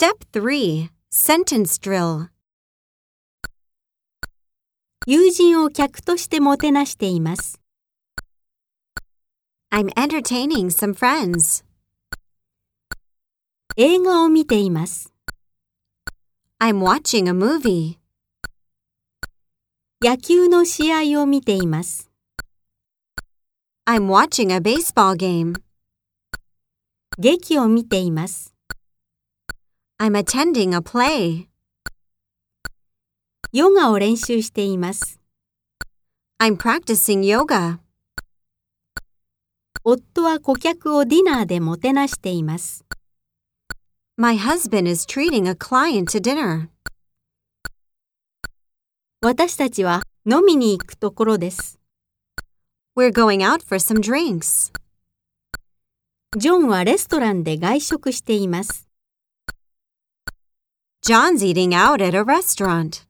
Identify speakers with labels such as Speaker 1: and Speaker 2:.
Speaker 1: Step 3 Sentence Drill
Speaker 2: 友人を客としてもてなしています。
Speaker 1: I'm entertaining some friends.
Speaker 2: 映画を見ています。
Speaker 1: I'm watching a movie.
Speaker 2: 野球の試合を見ています。
Speaker 1: I'm watching a baseball game.
Speaker 2: 劇を見ています。
Speaker 1: I'm attending a play.
Speaker 2: ヨガを練習しています。
Speaker 1: I'm practicing yoga.
Speaker 2: 夫は顧客をディナーでもてなしています。
Speaker 1: My husband is treating a client to dinner.
Speaker 2: 私たちは飲みに行くところです。
Speaker 1: We're going out for some drinks.
Speaker 2: ジョンはレストランで外食しています。
Speaker 1: John's eating out at a restaurant.